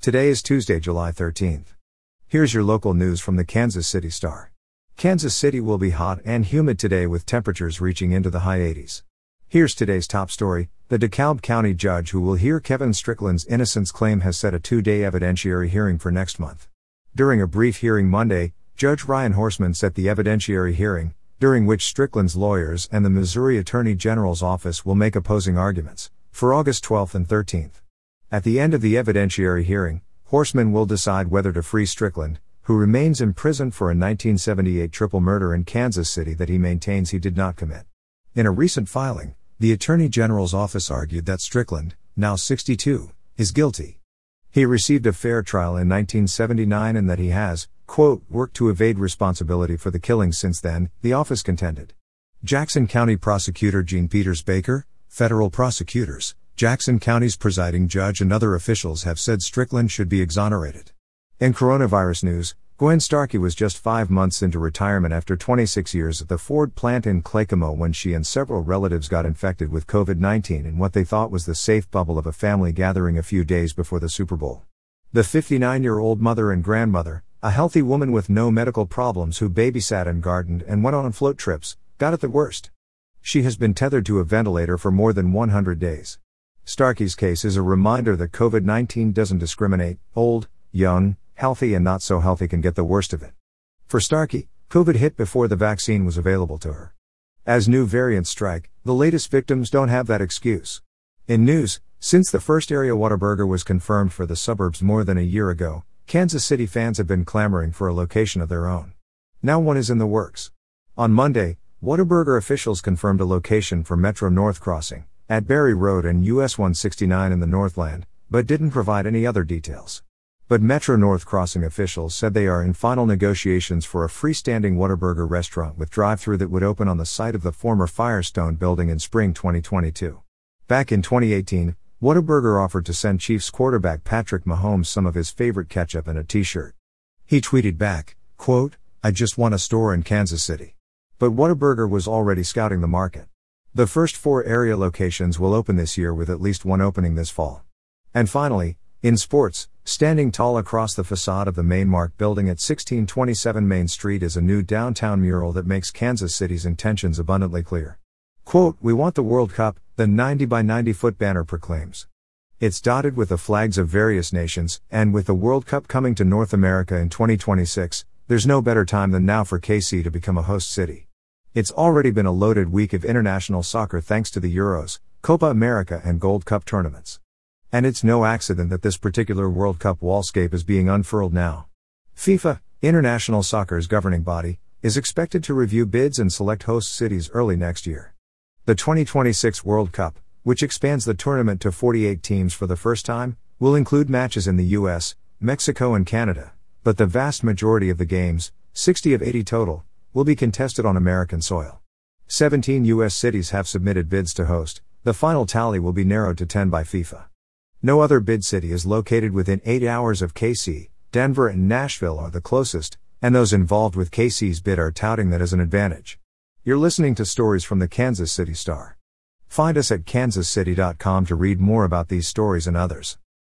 Today is Tuesday, July 13th. Here's your local news from the Kansas City Star. Kansas City will be hot and humid today with temperatures reaching into the high 80s. Here's today's top story. The DeKalb County judge who will hear Kevin Strickland's innocence claim has set a two day evidentiary hearing for next month. During a brief hearing Monday, Judge Ryan Horsman set the evidentiary hearing, during which Strickland's lawyers and the Missouri Attorney General's office will make opposing arguments, for August 12th and 13th. At the end of the evidentiary hearing, Horsman will decide whether to free Strickland, who remains in prison for a 1978 triple murder in Kansas City that he maintains he did not commit. In a recent filing, the Attorney General's office argued that Strickland, now 62, is guilty. He received a fair trial in 1979 and that he has, quote, worked to evade responsibility for the killings since then, the office contended. Jackson County Prosecutor Jean Peters Baker, federal prosecutors, Jackson County's presiding judge and other officials have said Strickland should be exonerated. In coronavirus news, Gwen Starkey was just five months into retirement after 26 years at the Ford plant in Claycomo when she and several relatives got infected with COVID 19 in what they thought was the safe bubble of a family gathering a few days before the Super Bowl. The 59 year old mother and grandmother, a healthy woman with no medical problems who babysat and gardened and went on float trips, got it the worst. She has been tethered to a ventilator for more than 100 days. Starkey's case is a reminder that COVID 19 doesn't discriminate, old, young, healthy, and not so healthy can get the worst of it. For Starkey, COVID hit before the vaccine was available to her. As new variants strike, the latest victims don't have that excuse. In news, since the first area Whataburger was confirmed for the suburbs more than a year ago, Kansas City fans have been clamoring for a location of their own. Now one is in the works. On Monday, Whataburger officials confirmed a location for Metro North Crossing, at Barry Road and US 169 in the Northland, but didn't provide any other details. But Metro North Crossing officials said they are in final negotiations for a freestanding Whataburger restaurant with drive-through that would open on the site of the former Firestone building in spring 2022. Back in 2018, Whataburger offered to send Chiefs quarterback Patrick Mahomes some of his favorite ketchup and a t-shirt. He tweeted back, quote, I just want a store in Kansas City. But Whataburger was already scouting the market. The first four area locations will open this year with at least one opening this fall. And finally, in sports, standing tall across the facade of the Mainmark building at 1627 Main Street is a new downtown mural that makes Kansas City's intentions abundantly clear. Quote, We want the World Cup, the 90 by 90 foot banner proclaims. It's dotted with the flags of various nations, and with the World Cup coming to North America in 2026, there's no better time than now for KC to become a host city. It's already been a loaded week of international soccer thanks to the Euros, Copa America, and Gold Cup tournaments. And it's no accident that this particular World Cup wallscape is being unfurled now. FIFA, international soccer's governing body, is expected to review bids and select host cities early next year. The 2026 World Cup, which expands the tournament to 48 teams for the first time, will include matches in the US, Mexico, and Canada, but the vast majority of the games, 60 of 80 total, will be contested on American soil. 17 U.S. cities have submitted bids to host, the final tally will be narrowed to 10 by FIFA. No other bid city is located within 8 hours of KC, Denver and Nashville are the closest, and those involved with KC's bid are touting that as an advantage. You're listening to stories from the Kansas City Star. Find us at kansascity.com to read more about these stories and others.